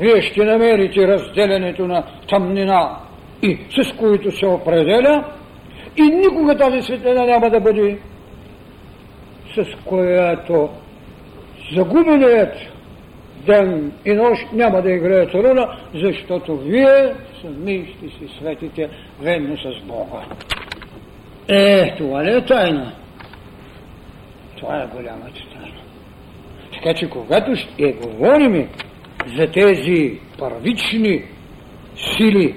вие ще намерите разделянето на тъмнина и с които се определя и никога тази светлина няма да бъде с която загубеният ден и нощ няма да играят роля, защото вие сами ще си светите ведно с Бога. Е, това не е тайна. Това е голямата тайна. Така че когато ще говорим за тези първични сили,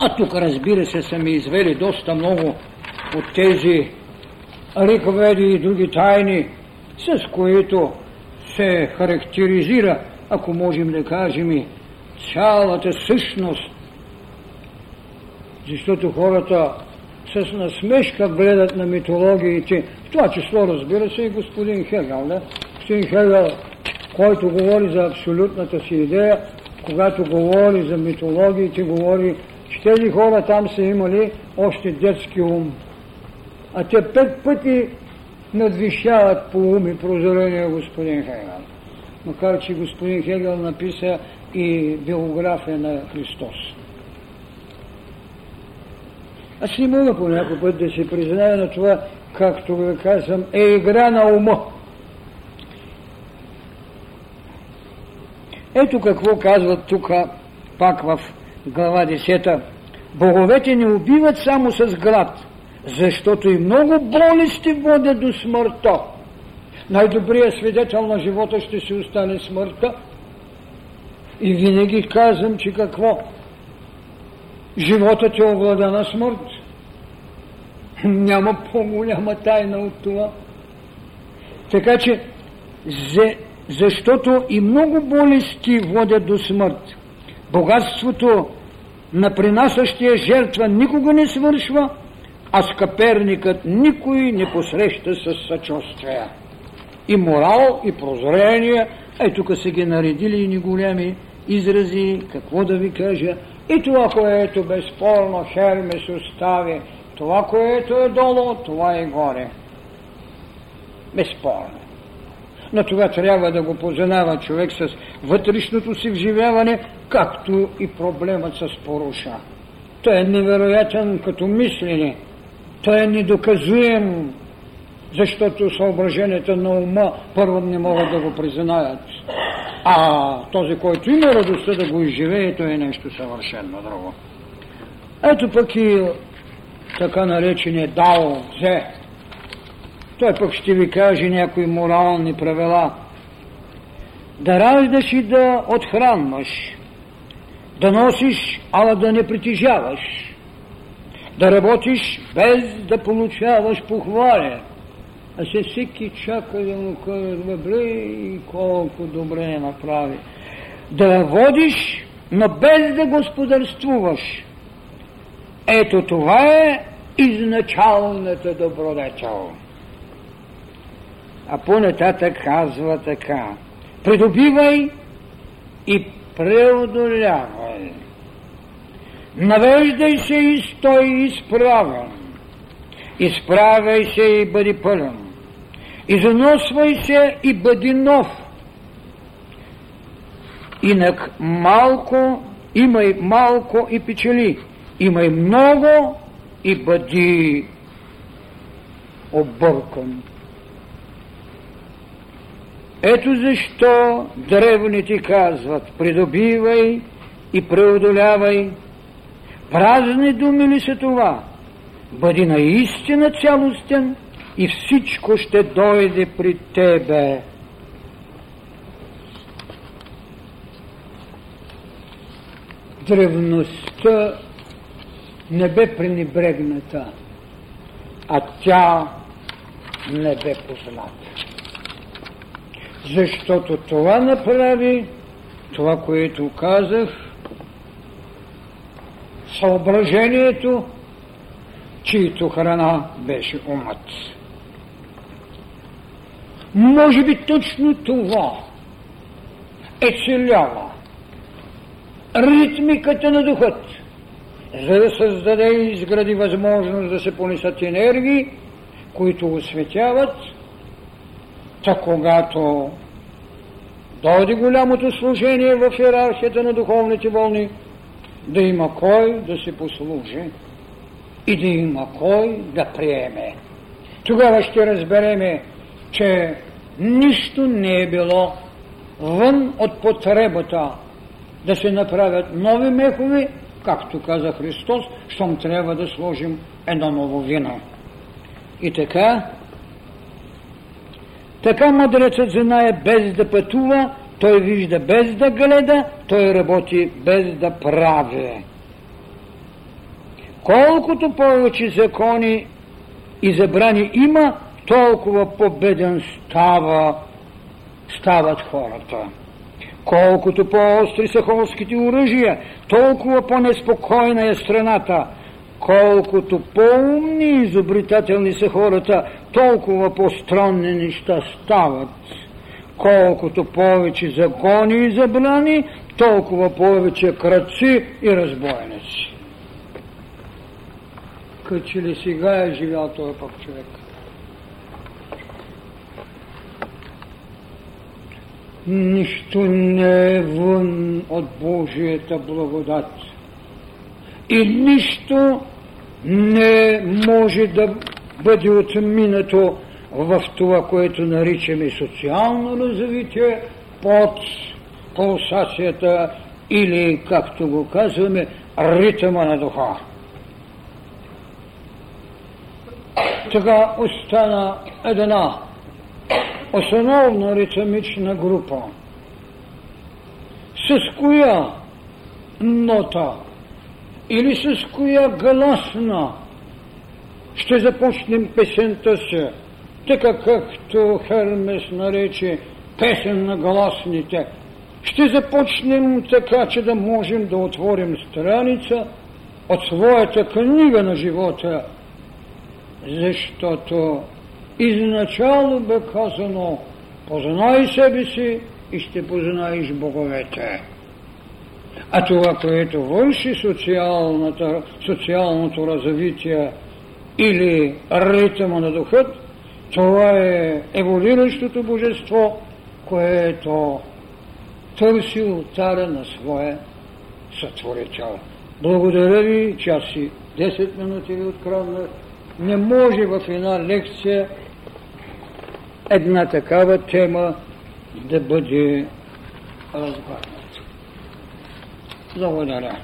а тук разбира се са ми извели доста много от тези ръковеди и други тайни, с които се характеризира, ако можем да кажем, цялата същност. Защото хората с насмешка гледат на митологиите, в това число разбира се и господин Хегел. Да? Господин Хегел, който говори за абсолютната си идея, когато говори за митологиите, говори, че тези хора там са имали още детски ум. А те пет пъти надвишават по ум и прозорение господин Хегел. Макар, че господин Хегел написа и биография на Христос. Аз не мога по някой път да се призная на това, както ви казвам, е игра на ума. Ето какво казват тук, пак в глава 10. Боговете не убиват само с глад, защото и много болести водят до смъртта. Най-добрият свидетел на живота ще си остане смъртта. И винаги казвам, че какво? Животът е овладана смърт. Няма по-голяма тайна от това. Така че, за, защото и много болести водят до смърт. Богатството на принасящия жертва никога не свършва, а скъперникът никой не посреща с съчувствие. И морал, и прозрение, е тук са ги наредили и ни големи изрази, какво да ви кажа. И това, което безспорно Хермес остави, това, което е долу, това е горе. Безспорно. Но това трябва да го познава човек с вътрешното си вживяване, както и проблемът с поруша. Той е невероятен като мислене. Той е недоказуем, защото съображенията на ума първо не могат да го признаят. А този, който има радостта да го изживее, то е нещо съвършено друго. Ето пък и така наречения Дао Зе. Той пък ще ви каже някои морални правила. Да раждаш и да отхранваш. Да носиш, ала да не притежаваш. Да работиш без да получаваш похваля а се всеки чака да му каже, добре, и колко добре направи. Да водиш, но без да господарствуваш. Ето това е изначалната добродетел. А по-нататък казва така. Придобивай и преодолявай. Навеждай се и стой изправен. Изправяй се и бъди пълен. Износвай се и бъди нов. Инак малко, имай малко и печели. Имай много и бъди объркан. Ето защо древните казват, придобивай и преодолявай. Празни думи ли са това? Бъди наистина цялостен и всичко ще дойде при тебе. Древността не бе пренебрегната, а тя не бе позната. Защото това направи, това, което казах, съображението, чието храна беше умът. Може би точно това е целява ритмиката на духът, за да създаде и изгради възможност да се понесат енергии, които осветяват, та когато дойде голямото служение в иерархията на духовните вълни, да има кой да се послужи и да има кой да приеме. Тогава ще разбереме, че нищо не е било вън от потребата да се направят нови мехове, както каза Христос, щом трябва да сложим едно ново вино. И така, така мъдрецът знае без да пътува, той вижда без да гледа, той работи без да прави. Колкото повече закони и забрани има, толкова победен става, стават хората. Колкото по-остри са холските оръжия, толкова по-неспокойна е страната. Колкото по-умни и изобретателни са хората, толкова по-странни неща стават. Колкото повече закони и забрани, толкова повече кръци и разбойници. Като ли сега е живял този пък човек? нищо не е вън от Божията благодат. И нищо не може да бъде отминато в това, което наричаме социално развитие под пулсацията или, както го казваме, ритъма на духа. Така остана една основна ритмична група. С коя нота или с коя гласна ще започнем песента си, така както Хермес нарече песен на гласните. Ще започнем така, че да можем да отворим страница от своята книга на живота, защото изначало бе казано познай себе си и ще познаеш боговете. А това, което върши социалното развитие или ритъма на духът, това е еволиращото божество, което търси ултара на своя сътворител. Благодаря ви, че аз си 10 минути ви откраднах. Не може в една лекция една такава тема да бъде разгладната. Благодаря.